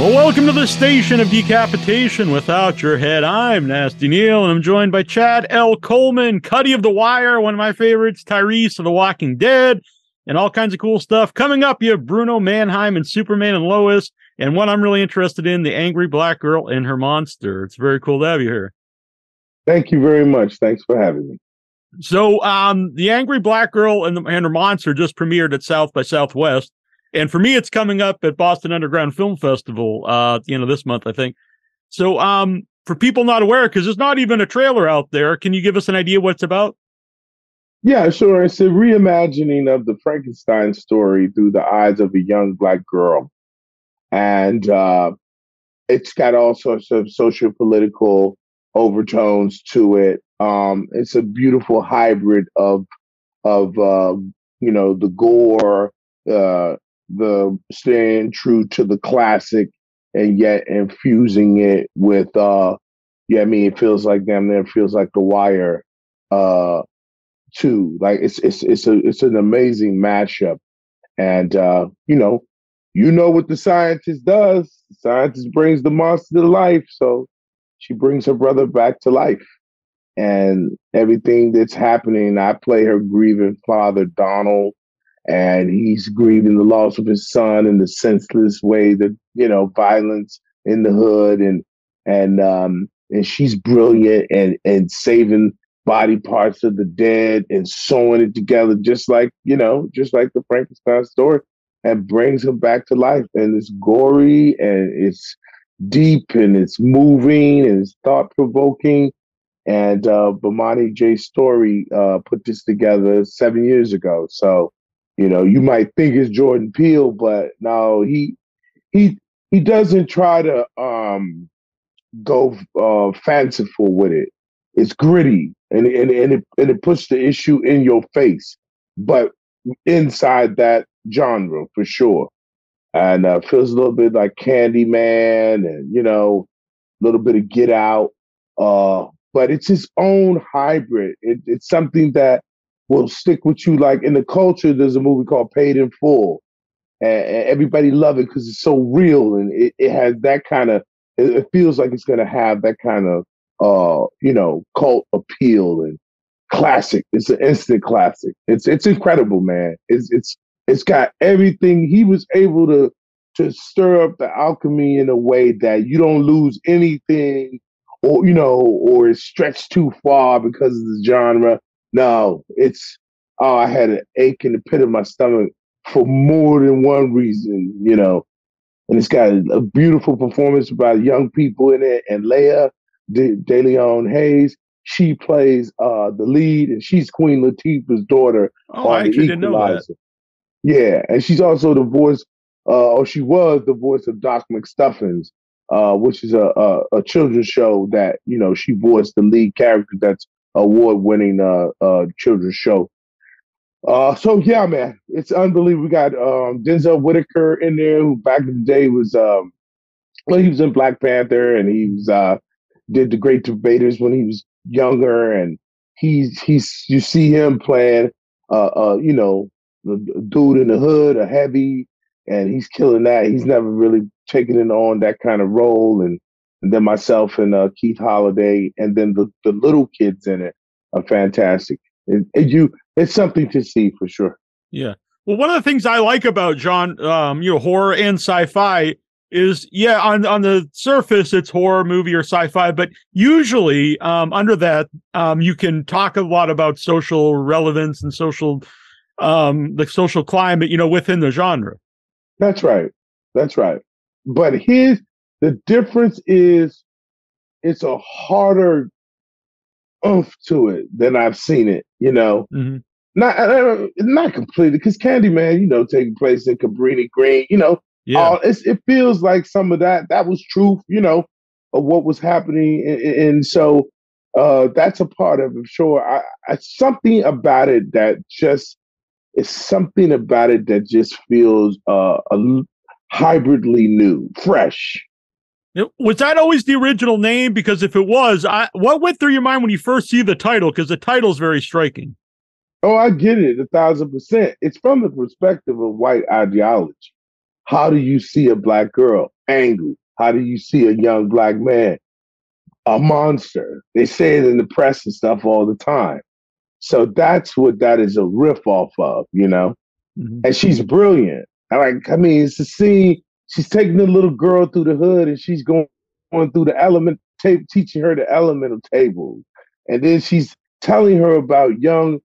Well, welcome to the station of decapitation without your head. I'm Nasty Neal, and I'm joined by Chad L. Coleman, Cutty of The Wire, one of my favorites, Tyreese of The Walking Dead, and all kinds of cool stuff. Coming up, you have Bruno Mannheim and Superman and Lois, and what I'm really interested in, the angry black girl and her monster. It's very cool to have you here. Thank you very much. Thanks for having me. So, um, the angry black girl and, the, and her monster just premiered at South by Southwest. And for me, it's coming up at Boston Underground Film Festival uh, end of this month, I think. So, um, for people not aware, because there's not even a trailer out there, can you give us an idea what it's about? Yeah, sure. It's a reimagining of the Frankenstein story through the eyes of a young black girl. And uh, it's got all sorts of socio political overtones to it. Um, it's a beautiful hybrid of of uh, you know the gore, uh, the staying true to the classic and yet infusing it with uh yeah, I mean it feels like damn near feels like the wire uh too. Like it's it's it's a it's an amazing mashup. And uh, you know, you know what the scientist does. The scientist brings the monster to life, so she brings her brother back to life. And everything that's happening, I play her grieving father, Donald, and he's grieving the loss of his son in the senseless way that you know violence in the hood and and um and she's brilliant and and saving body parts of the dead and sewing it together just like you know just like the frankenstein story and brings him back to life and it's gory and it's deep and it's moving and it's thought-provoking and uh Bomani J. Story uh put this together seven years ago. So you know, you might think it's Jordan Peele, but no, he he he doesn't try to um go uh fanciful with it. It's gritty and and, and it and it puts the issue in your face, but inside that genre for sure. And uh, feels a little bit like Candyman and you know, a little bit of Get Out. Uh, but it's his own hybrid. It, it's something that will stick with you. Like in the culture, there's a movie called Paid in Full, and, and everybody love it because it's so real and it, it has that kind of. It, it feels like it's gonna have that kind of, uh, you know, cult appeal and classic. It's an instant classic. It's it's incredible, man. It's it's it's got everything. He was able to to stir up the alchemy in a way that you don't lose anything or you know or it's stretched too far because of the genre no, it's oh, I had an ache in the pit of my stomach for more than one reason, you know. And it's got a, a beautiful performance by young people in it. And Laya De, De Leon Hayes, she plays uh, the lead, and she's Queen Latifah's daughter. Oh, I actually didn't know that. Yeah, and she's also the voice, uh, or she was the voice of Doc McStuffins, uh, which is a, a, a children's show that you know she voiced the lead character that's award-winning uh, uh, children's show. Uh, so yeah, man, it's unbelievable. We got um, Denzel Whitaker in there, who back in the day was um, well, he was in Black Panther, and he was uh, did the Great Debaters when he was younger, and he's he's you see him playing, uh, uh, you know, the dude in the hood, a heavy, and he's killing that. He's never really taken it on that kind of role, and and then myself and uh, Keith Holliday, and then the, the little kids in it are fantastic. It, it, you, it's something to see for sure. Yeah. Well, one of the things I like about John, um, you know, horror and sci-fi is, yeah, on on the surface it's horror movie or sci-fi, but usually um, under that um, you can talk a lot about social relevance and social, um, the social climate, you know, within the genre. That's right. That's right. But his the difference is it's a harder oomph to it than I've seen it, you know. Mm-hmm. Not uh, not completely because Candyman, you know, taking place in Cabrini Green, you know, yeah. it feels like some of that that was truth, you know, of what was happening, and, and so uh, that's a part of it. Sure, I, I, something about it that just is something about it that just feels uh, a, hybridly new, fresh. Was that always the original name? Because if it was, I, what went through your mind when you first see the title? Because the title is very striking. Oh, I get it a thousand percent. It's from the perspective of white ideology. How do you see a black girl angry? How do you see a young black man a monster? They say it in the press and stuff all the time. So that's what that is a riff off of, you know. Mm-hmm. And she's brilliant. I like. I mean, it's a scene. She's taking the little girl through the hood, and she's going going through the element tape, teaching her the elemental tables, and then she's telling her about young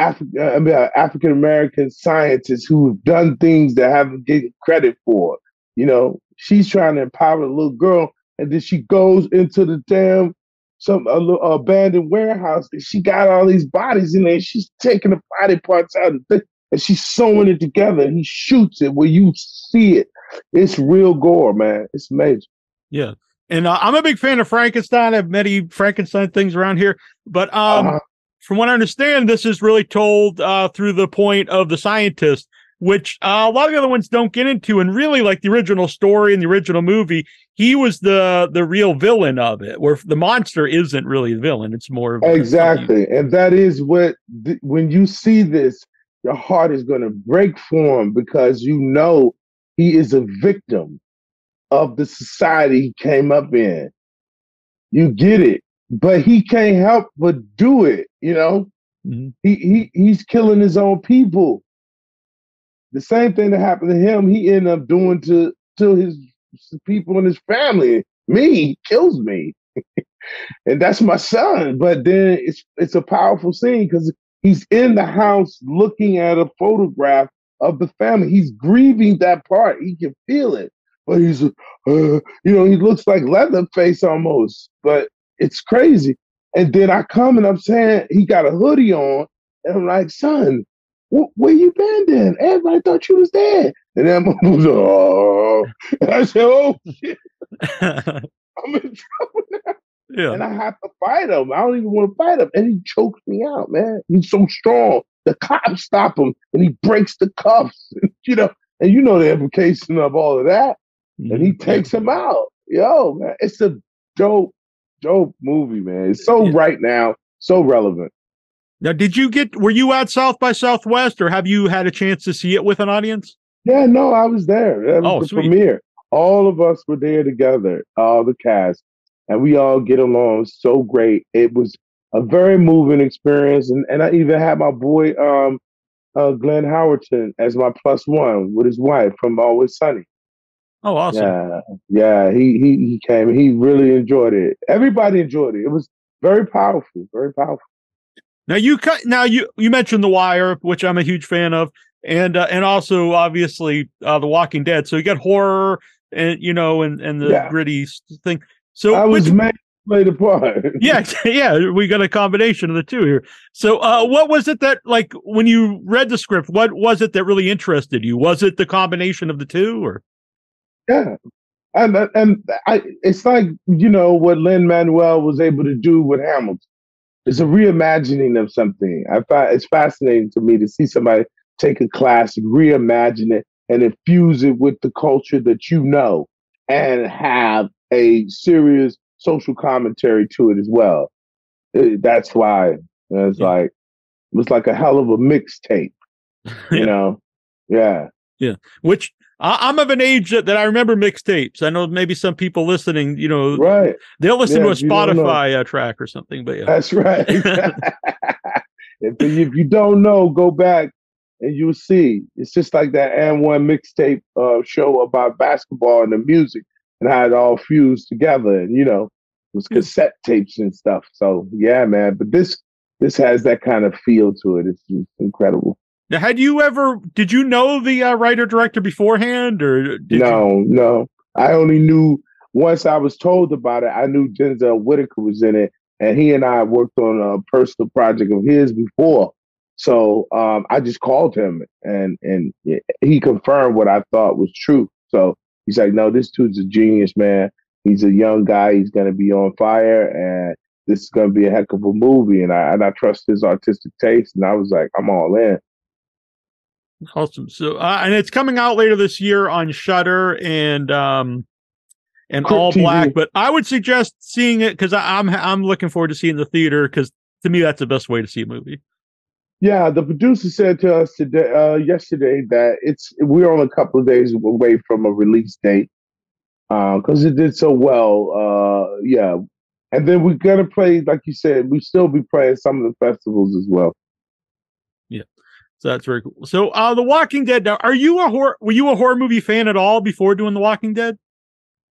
Afri- uh, uh, African American scientists who've done things that haven't getting credit for. You know, she's trying to empower the little girl, and then she goes into the damn some a, a abandoned warehouse, and she got all these bodies in there. She's taking the body parts out and, th- and she's sewing it together. And he shoots it where you see it. It's real gore, man. It's major. Yeah. And uh, I'm a big fan of Frankenstein. I've many Frankenstein things around here, but um, uh-huh from what I understand, this is really told uh, through the point of the scientist, which uh, a lot of the other ones don't get into. And really, like the original story and the original movie, he was the the real villain of it. Where the monster isn't really the villain; it's more of a exactly. And that is what th- when you see this, your heart is going to break for him because you know he is a victim of the society he came up in. You get it but he can't help but do it. You know, mm-hmm. he he he's killing his own people. The same thing that happened to him, he ended up doing to to his people in his family. Me kills me, and that's my son. But then it's it's a powerful scene because he's in the house looking at a photograph of the family. He's grieving that part. He can feel it, but he's uh, you know he looks like Leatherface almost. But it's crazy. And then I come and I'm saying he got a hoodie on, and I'm like, son, wh- where you been then? Everybody thought you was dead. And then my was oh, and I said, oh shit, I'm in trouble now. Yeah. And I have to fight him. I don't even want to fight him. And he chokes me out, man. He's so strong. The cops stop him and he breaks the cuffs. you know, and you know the implication of all of that. And he mm-hmm. takes him out. Yo, man, it's a dope dope movie, man. It's so yeah. right now, so relevant. Now, did you get? Were you at South by Southwest, or have you had a chance to see it with an audience? Yeah, no, I was there. That was oh, the sweet. premiere. All of us were there together, all the cast, and we all get along so great. It was a very moving experience, and, and I even had my boy um, uh, Glenn Howerton as my plus one with his wife from Always Sunny. Oh, awesome! Yeah, yeah. He he he came. He really enjoyed it. Everybody enjoyed it. It was very powerful. Very powerful. Now you cut. Now you you mentioned The Wire, which I'm a huge fan of, and uh, and also obviously uh, The Walking Dead. So you got horror and you know and and the yeah. gritty thing. So I was which, made play the part. yeah, yeah. We got a combination of the two here. So uh, what was it that like when you read the script? What was it that really interested you? Was it the combination of the two, or? Yeah. And and I, it's like you know what Lin Manuel was able to do with Hamilton. It's a reimagining of something. I find it's fascinating to me to see somebody take a classic, reimagine it, and infuse it with the culture that you know, and have a serious social commentary to it as well. It, that's why it's yeah. like it was like a hell of a mixtape, you know. Yeah. Yeah. Which I, am of an age that, that I remember mixtapes. I know maybe some people listening, you know, right? They'll listen yeah, to a Spotify uh, track or something. But yeah, that's right. if, if you don't know, go back and you'll see. It's just like that AND1 mixtape uh, show about basketball and the music and how it all fused together. And you know, it was cassette tapes and stuff. So yeah, man. But this this has that kind of feel to it. It's, it's incredible. Now, had you ever? Did you know the uh, writer director beforehand, or no? You... No, I only knew once I was told about it. I knew Denzel Whitaker was in it, and he and I worked on a personal project of his before. So um, I just called him, and and he confirmed what I thought was true. So he's like, "No, this dude's a genius, man. He's a young guy. He's going to be on fire, and this is going to be a heck of a movie." And I and I trust his artistic taste, and I was like, "I'm all in." Awesome. So, uh, and it's coming out later this year on Shudder and um and All TV. Black. But I would suggest seeing it because I'm I'm looking forward to seeing the theater because to me that's the best way to see a movie. Yeah, the producer said to us today, uh, yesterday, that it's we're only a couple of days away from a release date because uh, it did so well. Uh, yeah, and then we're gonna play, like you said, we still be playing some of the festivals as well. Yeah, so that's very cool. So, uh, The Walking Dead. Now, are you a horror? Were you a horror movie fan at all before doing The Walking Dead?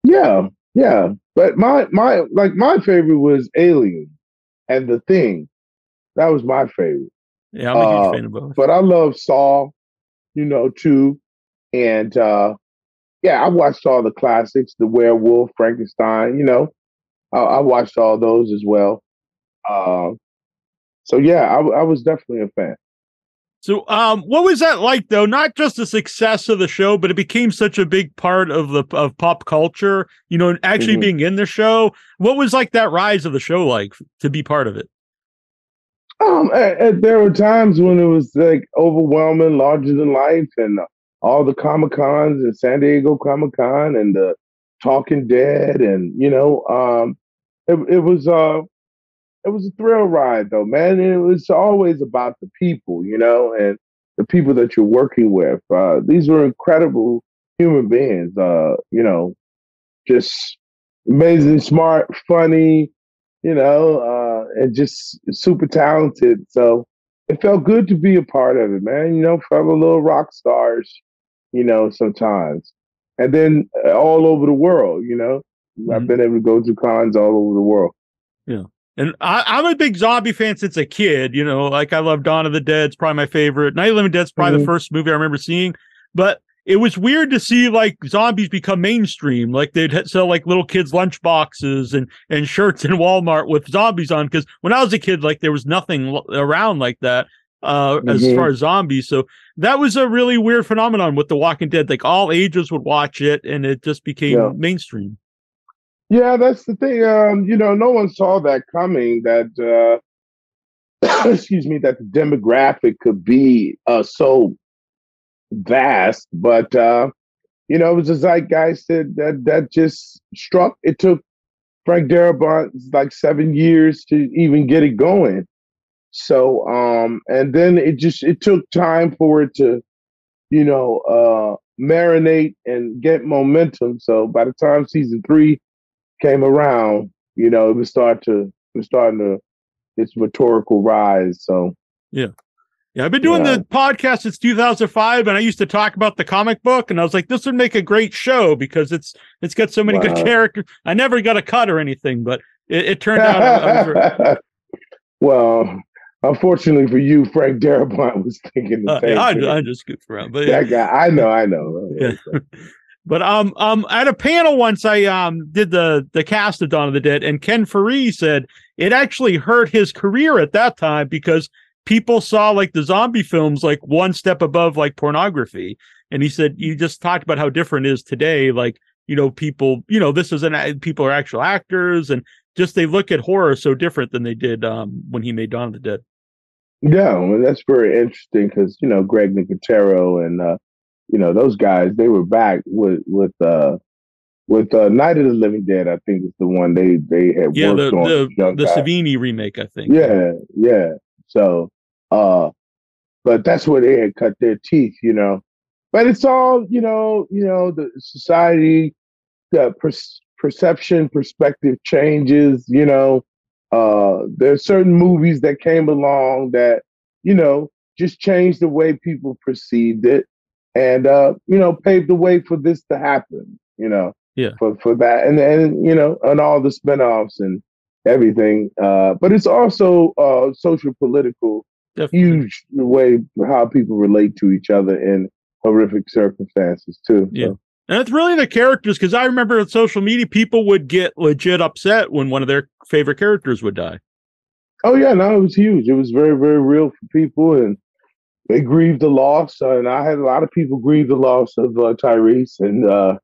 Yeah, yeah, but my my like my favorite was Alien and The Thing. That was my favorite. Yeah, I'm a huge uh, fan of both. But I love Saw, you know, too. And uh yeah, I watched all the classics, The Werewolf, Frankenstein, you know. I, I watched all those as well. Uh, so yeah, I, I was definitely a fan. So, um, what was that like, though? Not just the success of the show, but it became such a big part of the of pop culture. You know, actually mm-hmm. being in the show. What was like that rise of the show like to be part of it? Um, and, and there were times when it was like overwhelming, larger than life, and all the Comic Cons and San Diego Comic Con and the Talking Dead, and you know, um, it, it was uh, it was a thrill ride though, man. And it was always about the people, you know, and the people that you're working with. Uh, these were incredible human beings. Uh, you know, just amazing, smart, funny, you know, and just super talented. So it felt good to be a part of it, man. You know, fellow little rock stars, you know, sometimes. And then uh, all over the world, you know. Mm-hmm. I've been able to go to cons all over the world. Yeah. And I, am a big zombie fan since a kid, you know, like I love Dawn of the Dead. It's probably my favorite. Night of the Living Dead's probably mm-hmm. the first movie I remember seeing. But it was weird to see like zombies become mainstream. Like they'd sell like little kids lunch boxes and and shirts in Walmart with zombies on. Because when I was a kid, like there was nothing around like that uh, mm-hmm. as far as zombies. So that was a really weird phenomenon with The Walking Dead. Like all ages would watch it, and it just became yeah. mainstream. Yeah, that's the thing. Um, you know, no one saw that coming. That uh, excuse me, that the demographic could be uh, so vast, but uh, you know, it was a zeitgeist that that, that just struck. It took Frank Darabont like seven years to even get it going. So, um, and then it just it took time for it to, you know, uh, marinate and get momentum. So by the time season three came around, you know, it was start to it was starting to its rhetorical rise. So yeah. Yeah, I've been doing yeah. the podcast since 2005, and I used to talk about the comic book, and I was like, this would make a great show because it's it's got so many wow. good characters. I never got a cut or anything, but it, it turned out. I was... well, unfortunately for you, Frank Darabont was thinking the uh, same. I, thing. I just goofed around, but that guy, I know, I know. Yeah. But um um at a panel once I um did the the cast of Dawn of the Dead and Ken Foree said it actually hurt his career at that time because people saw like the zombie films like one step above like pornography. And he said, you just talked about how different it is today. Like, you know, people, you know, this is an, people are actual actors and just they look at horror so different than they did um, when he made Dawn of the Dead. Yeah, well, that's very interesting because, you know, Greg Nicotero and, uh, you know, those guys, they were back with, with, uh, with uh, Night of the Living Dead, I think is the one they they had yeah, worked the, on. The, the Savini remake, I think. Yeah, yeah. So uh, but that's where they had cut their teeth, you know. But it's all, you know, you know, the society, the per- perception, perspective changes, you know. Uh, there's certain movies that came along that, you know, just changed the way people perceived it and uh, you know, paved the way for this to happen, you know. Yeah. For for that and and you know, and all the spinoffs and everything. Uh, but it's also uh social political Definitely. huge way how people relate to each other in horrific circumstances too. Yeah. So. And it's really the characters because I remember on social media, people would get legit upset when one of their favorite characters would die. Oh yeah, no, it was huge. It was very, very real for people, and they grieved the loss. Uh, and I had a lot of people grieve the loss of uh, Tyreese, and uh,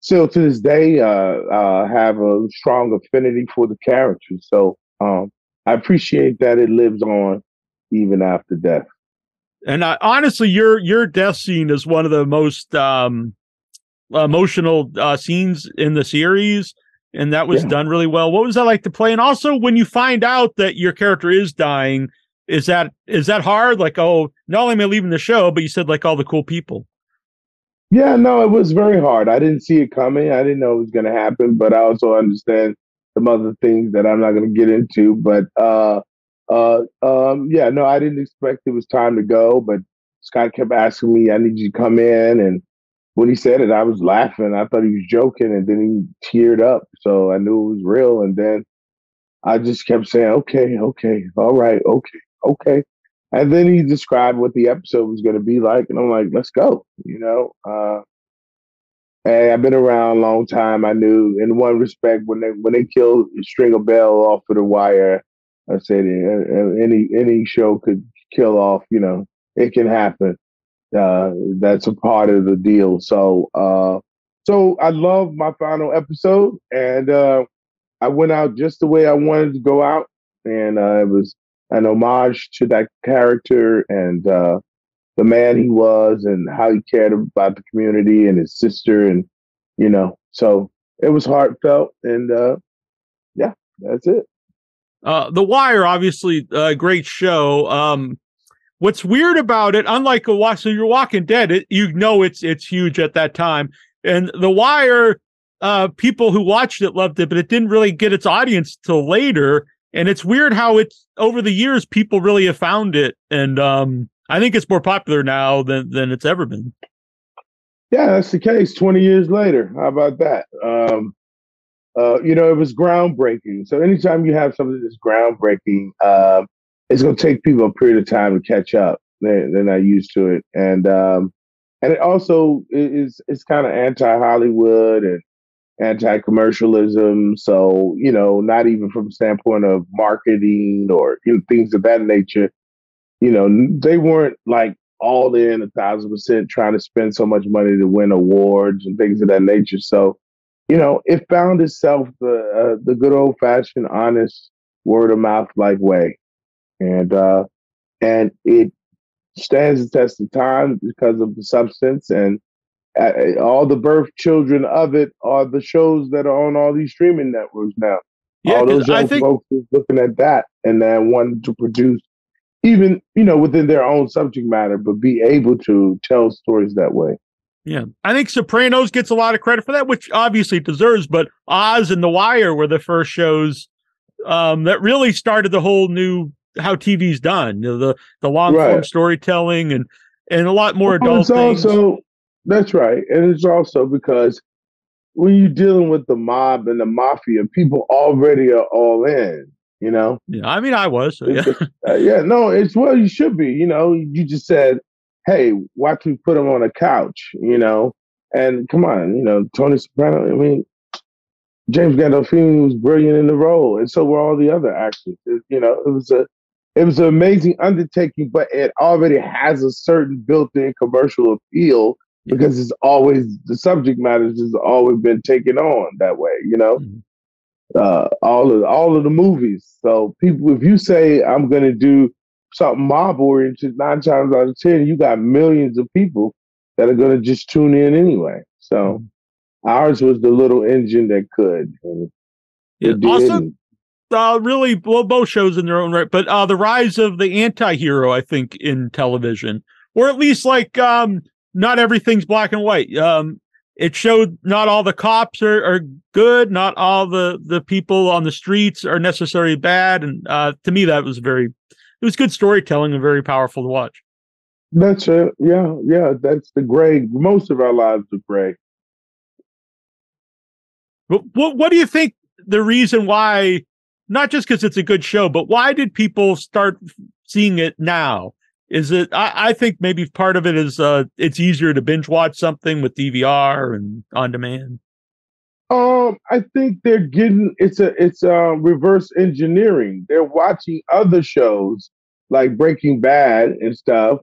still to this day, uh, uh, have a strong affinity for the character. So um, I appreciate that it lives on even after death. And honestly, your your death scene is one of the most um, emotional uh, scenes in the series, and that was yeah. done really well. What was that like to play? And also, when you find out that your character is dying, is that is that hard? Like, oh, not only am I leaving the show, but you said like all the cool people. Yeah, no, it was very hard. I didn't see it coming. I didn't know it was going to happen, but I also understand some other things that I'm not going to get into. But uh, uh, um, yeah, no, I didn't expect it was time to go. But Scott kept asking me, "I need you to come in," and when he said it, I was laughing. I thought he was joking, and then he teared up, so I knew it was real. And then I just kept saying, "Okay, okay, all right, okay, okay." And then he described what the episode was going to be like, and I'm like, "Let's go," you know. Uh, and I've been around a long time. I knew, in one respect, when they when they killed Stringer Bell off of the wire, I said any any show could kill off. You know, it can happen. Uh, that's a part of the deal. So, uh, so I love my final episode, and uh, I went out just the way I wanted to go out, and uh, it was an homage to that character and uh, the man he was, and how he cared about the community and his sister, and you know, so it was heartfelt, and uh, yeah, that's it. Uh, the Wire, obviously, a great show. Um, what's weird about it, unlike a watch, so you're Walking Dead, it, you know it's it's huge at that time, and The Wire, uh, people who watched it loved it, but it didn't really get its audience till later. And it's weird how it's over the years people really have found it, and um, I think it's more popular now than than it's ever been. Yeah, that's the case. Twenty years later, how about that? Um, uh, you know, it was groundbreaking. So anytime you have something that's groundbreaking, uh, it's going to take people a period of time to catch up. They're, they're not used to it, and um, and it also is it's kind of anti Hollywood and anti commercialism. So you know, not even from the standpoint of marketing or you know, things of that nature. You know, they weren't like all in a thousand percent trying to spend so much money to win awards and things of that nature. So, you know, it found itself the uh, the good old fashioned, honest, word of mouth like way and uh, and it stands the test of time because of the substance and uh, all the birth children of it are the shows that are on all these streaming networks now. Yeah, all those young think... folks is looking at that and then wanting to produce even you know within their own subject matter, but be able to tell stories that way. Yeah, I think Sopranos gets a lot of credit for that, which obviously deserves. But Oz and The Wire were the first shows um, that really started the whole new how TV's done. You know, the the long form right. storytelling and and a lot more adult. It's things. also that's right, and it's also because when you're dealing with the mob and the mafia, people already are all in. You know. Yeah, I mean, I was. So yeah. uh, yeah, no, it's well, you should be. You know, you just said, "Hey, watch me put him on a couch." You know, and come on, you know, Tony Soprano. I mean, James Gandolfini was brilliant in the role, and so were all the other actors. It, you know, it was a it was an amazing undertaking, but it already has a certain built-in commercial appeal because it's always the subject matter has always been taken on that way, you know. Mm-hmm. Uh, all of all of the movies. So people, if you say I'm going to do something mob oriented, nine times out of ten, you got millions of people that are going to just tune in anyway. So mm-hmm. ours was the little engine that could. yeah. Also, uh, really well, both shows in their own right, but uh, the rise of the anti-hero, I think, in television, or at least like um, not everything's black and white. Um, it showed not all the cops are, are good, not all the the people on the streets are necessarily bad, and uh, to me, that was very it was good storytelling and very powerful to watch. That's it. Yeah, yeah. That's the gray. Most of our lives are gray. But what, what do you think the reason why not just because it's a good show, but why did people start seeing it now? Is it? I, I think maybe part of it is uh, it's easier to binge watch something with DVR and on demand. Um, I think they're getting it's a it's a reverse engineering. They're watching other shows like Breaking Bad and stuff,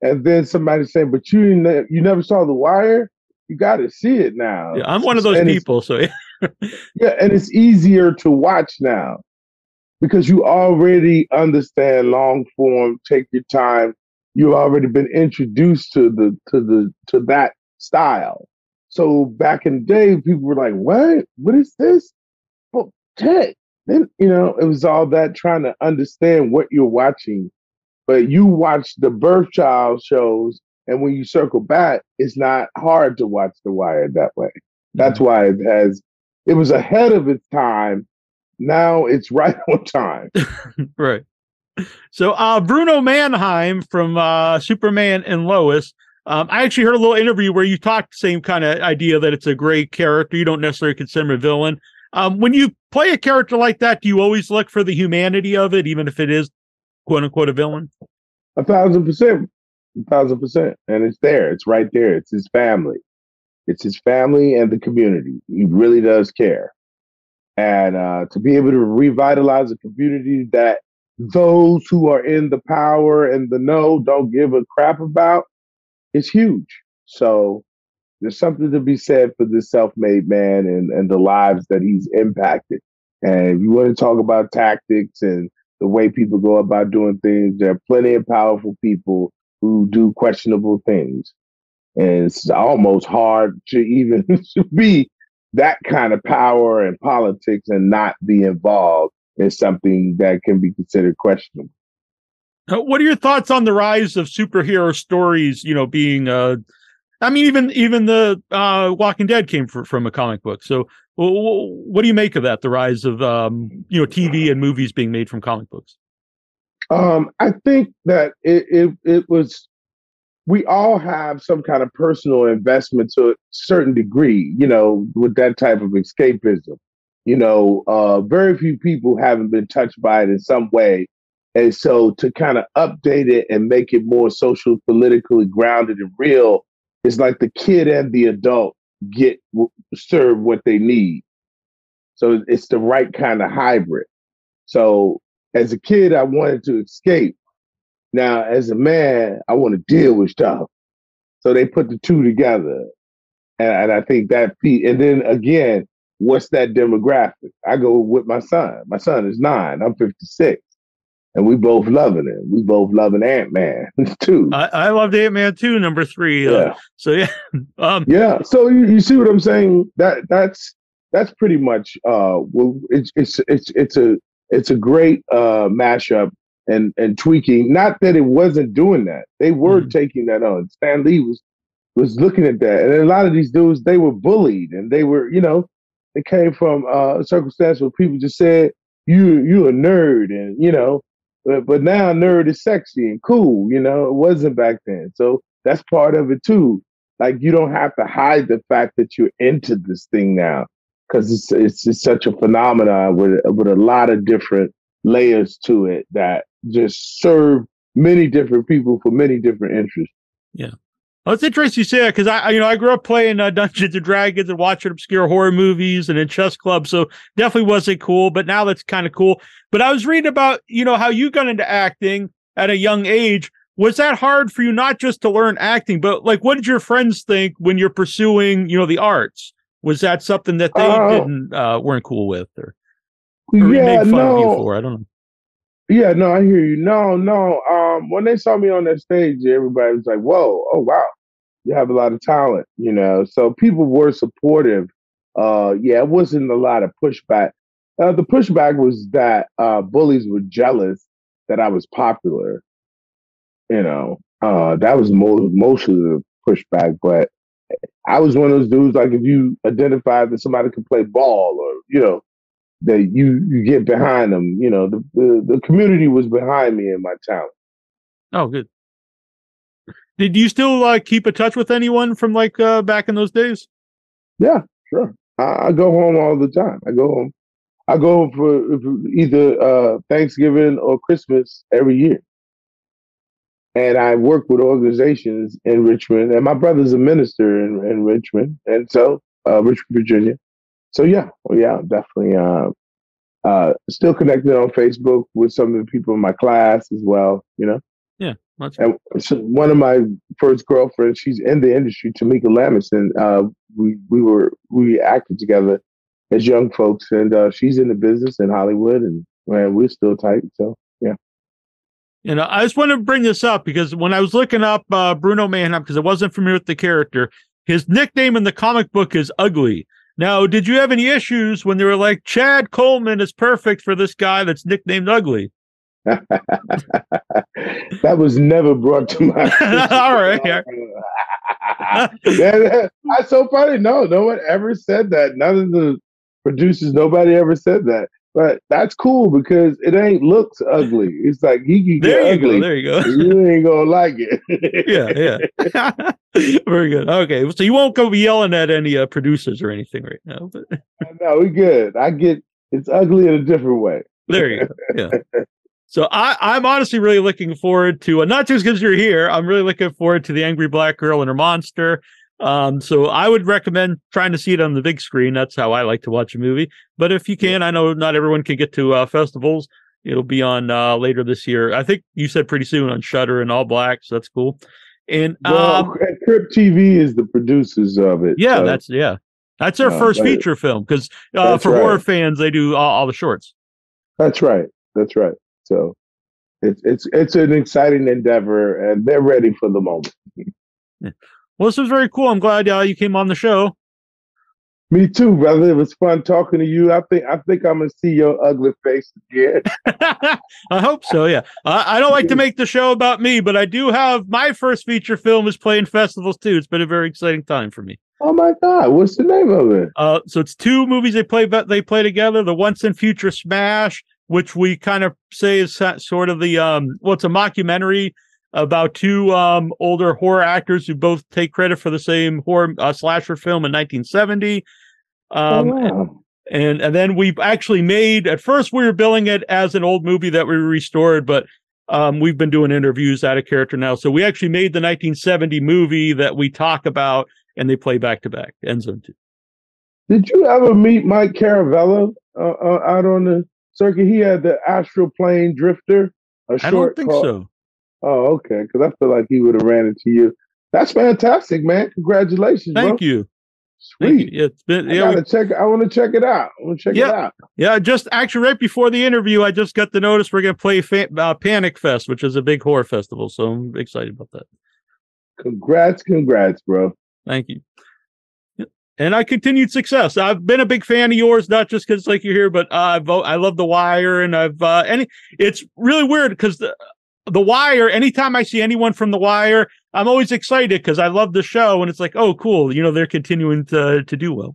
and then somebody saying, "But you ne- you never saw The Wire." You got to see it now. Yeah, I'm one of those and people, so yeah. yeah, and it's easier to watch now because you already understand long form. Take your time. You've already been introduced to the to the to that style. So back in the day, people were like, "What? What is this?" Well. Then you know it was all that trying to understand what you're watching But you watch the birth child shows, and when you circle back, it's not hard to watch The Wire that way. That's mm-hmm. why it has. It was ahead of its time. Now it's right on time. right. So uh, Bruno Mannheim from uh, Superman and Lois. Um, I actually heard a little interview where you talked the same kind of idea that it's a great character. You don't necessarily consider a villain. Um, when you play a character like that, do you always look for the humanity of it, even if it is quote unquote a villain? A thousand percent, a thousand percent, and it's there. It's right there. It's his family. It's his family and the community. He really does care, and uh, to be able to revitalize a community that those who are in the power and the know don't give a crap about is huge. So there's something to be said for this self-made man and, and the lives that he's impacted. And if you want to talk about tactics and the way people go about doing things, there are plenty of powerful people who do questionable things. And it's almost hard to even to be that kind of power and politics and not be involved in something that can be considered questionable. Uh, what are your thoughts on the rise of superhero stories? You know, being uh, I mean, even even the uh, Walking Dead came from a comic book. So, what do you make of that? The rise of um, you know TV and movies being made from comic books. Um, I think that it, it it was. We all have some kind of personal investment to a certain degree, you know, with that type of escapism. You know, uh, very few people haven't been touched by it in some way and so to kind of update it and make it more social, politically grounded and real is like the kid and the adult get serve what they need. So it's the right kind of hybrid. So as a kid, I wanted to escape. Now, as a man, I want to deal with stuff. So they put the two together. And, and I think that, and then again, what's that demographic? I go with my son. My son is nine, I'm 56 and we both loving it. We both loving Ant Man too. I, I loved Ant Man too, number three. Uh, yeah. Uh, so yeah, um, yeah. So you, you see what I'm saying? That that's that's pretty much uh, well, it's it's it's it's a it's a great uh mashup and and tweaking. Not that it wasn't doing that; they were mm-hmm. taking that on. Stan Lee was was looking at that, and a lot of these dudes they were bullied, and they were you know they came from uh, a circumstance where people just said you you a nerd, and you know but, but now nerd is sexy and cool, you know, it wasn't back then. So that's part of it too. Like you don't have to hide the fact that you're into this thing now because it's, it's just such a phenomenon with, with a lot of different layers to it that just serve many different people for many different interests. Yeah. Well, it's interesting you say that because I, you know, I grew up playing uh, Dungeons and Dragons and watching obscure horror movies and in chess clubs, so definitely wasn't cool. But now that's kind of cool. But I was reading about, you know, how you got into acting at a young age. Was that hard for you not just to learn acting, but like, what did your friends think when you're pursuing, you know, the arts? Was that something that they uh, didn't uh, weren't cool with, or, or yeah, no. for? I don't know. Yeah, no, I hear you. No, no. Um, when they saw me on that stage, everybody was like, "Whoa, oh wow, you have a lot of talent," you know. So people were supportive. Uh, yeah, it wasn't a lot of pushback. Uh, the pushback was that uh, bullies were jealous that I was popular. You know, uh, that was most most of the pushback. But I was one of those dudes. Like if you identify that somebody can play ball, or you know, that you you get behind them. You know, the, the, the community was behind me and my talent. Oh, good. Did you still uh, keep in touch with anyone from like uh, back in those days? Yeah, sure. I, I, go home all the time. I go home. I go home for, for either uh, Thanksgiving or Christmas every year. And I work with organizations in Richmond, and my brother's a minister in, in Richmond, and so uh, Richmond, Virginia so yeah, well, yeah, definitely. Uh, uh, still connected on Facebook with some of the people in my class as well. You know. Yeah. and so one of my first girlfriends, she's in the industry, Tamika Lamison. Uh, we we were we acted together as young folks, and uh, she's in the business in Hollywood, and man, we're still tight. So yeah. You know, I just want to bring this up because when I was looking up uh, Bruno Mannheim, because I wasn't familiar with the character, his nickname in the comic book is Ugly. Now, did you have any issues when they were like, Chad Coleman is perfect for this guy that's nicknamed Ugly? that was never brought to my. All right. yeah, that's so funny. No, no one ever said that. None of the producers, nobody ever said that. But that's cool because it ain't looks ugly. It's like he can there you ugly. Go, there you go. you ain't gonna like it. yeah, yeah. Very good. Okay, so you won't go be yelling at any uh, producers or anything right now. But no, we good. I get it's ugly in a different way. There you go. Yeah. So I, I'm honestly really looking forward to, uh, not just because you're here, I'm really looking forward to the Angry Black Girl and her monster. Um, so I would recommend trying to see it on the big screen. That's how I like to watch a movie. But if you can, I know not everyone can get to uh, festivals. It'll be on uh, later this year. I think you said pretty soon on Shudder and ALLBLK, so that's cool. And well, um, Crypt TV is the producers of it. Yeah, so. that's yeah, that's their Uh, first feature film because uh, for right. horror fans, they do all, all the shorts. That's right. That's right. So it's it's it's an exciting endeavor, and they're ready for the moment. Well, this was very cool. I'm glad uh, you came on the show. Me too, brother. It was fun talking to you. I think I think I'm gonna see your ugly face again. I hope so. Yeah, I, I don't like to make the show about me, but I do have my first feature film is playing festivals too. It's been a very exciting time for me. Oh my God! What's the name of it? Uh, so it's two movies they play, but they play together. The Once and Future Smash, which we kind of say is sort of the um, well, it's a mockumentary about two um older horror actors who both take credit for the same horror uh, slasher film in 1970. Um, oh, wow. and and then we actually made at first we were billing it as an old movie that we restored but um, we've been doing interviews out of character now so we actually made the 1970 movie that we talk about and they play back to back end zone 2 Did you ever meet Mike Caravello uh, uh, out on the circuit? He had the astral plane drifter. A i short don't think called- so Oh, okay. Because I feel like he would have ran into you. That's fantastic, man. Congratulations, thank bro. you Sweet. thank you Yeah, it's been I yeah, we- gotta check. I want to check it out. I want to check it Yeah. out. yeah just actually right before the interview i just got the notice we're going to play uh, panic fest which is a big horror festival so i'm excited about that Congrats, congrats, bro. Thank you. And I continued success. I've been a big fan of yours, not just because like you're here, but uh, I vote. I love The Wire, and I've uh, any. It's really weird because the The Wire. Anytime I see anyone from The Wire, I'm always excited because I love the show, and it's like, oh, cool. You know, they're continuing to to do well.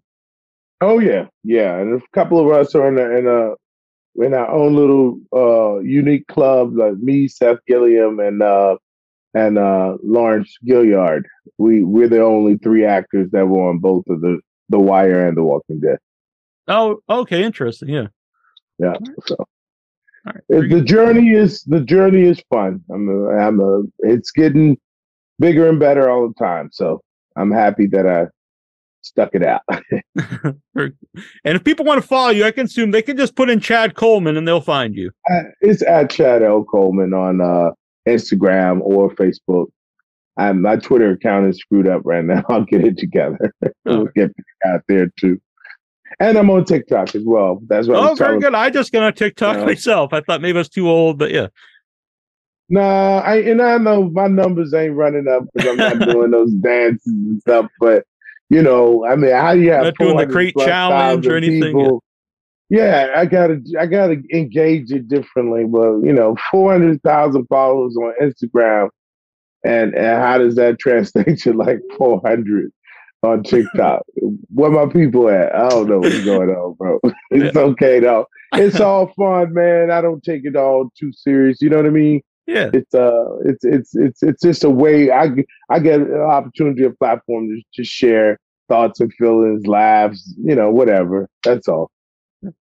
Oh yeah, yeah. And a couple of us are in a, in a in our own little uh unique club, like me, Seth Gilliam, and uh and uh Lawrence Gilliard. We we're the only three actors that were on both of the The Wire and The Walking Dead. Oh, okay, interesting. Yeah. Yeah. So All right. it, the journey is the journey is fun. I'm a, I'm a it's getting bigger and better all the time. So I'm happy that I stuck it out. And if people want to follow you, I can assume they can just put in Chad Coleman and they'll find you. Uh, it's at Chad L. Coleman on uh, Instagram or Facebook. my Twitter account is screwed up right now. I'll get it together. we'll oh. get it out there too. And I'm on TikTok as well. That's what Oh, I'm very good. I just got on TikTok myself. I thought maybe I was too old, but yeah. Nah, I and I know my numbers ain't running up because I'm not doing those dances and stuff. But you know, I mean, how do you have Not doing the 400 crate challenge or anything, people? Yeah, I gotta, I gotta engage it differently. But you know, four hundred thousand followers on Instagram, and and how does that translate to like four hundred on TikTok? Where my people at? I don't know what's going on, bro. it's okay though. It's all fun, man. I don't take it all too serious. You know what I mean? Yeah. it's uh it's it's it's it's just a way I I get an opportunity, a platform to to share thoughts and feelings, laughs, you know, whatever. That's all.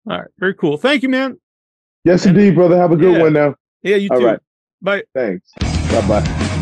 All right. Very cool. Thank you, man. Yes, And- indeed, brother. Have a good Yeah. one now. Yeah, you All too. right. Bye. Thanks. Bye bye.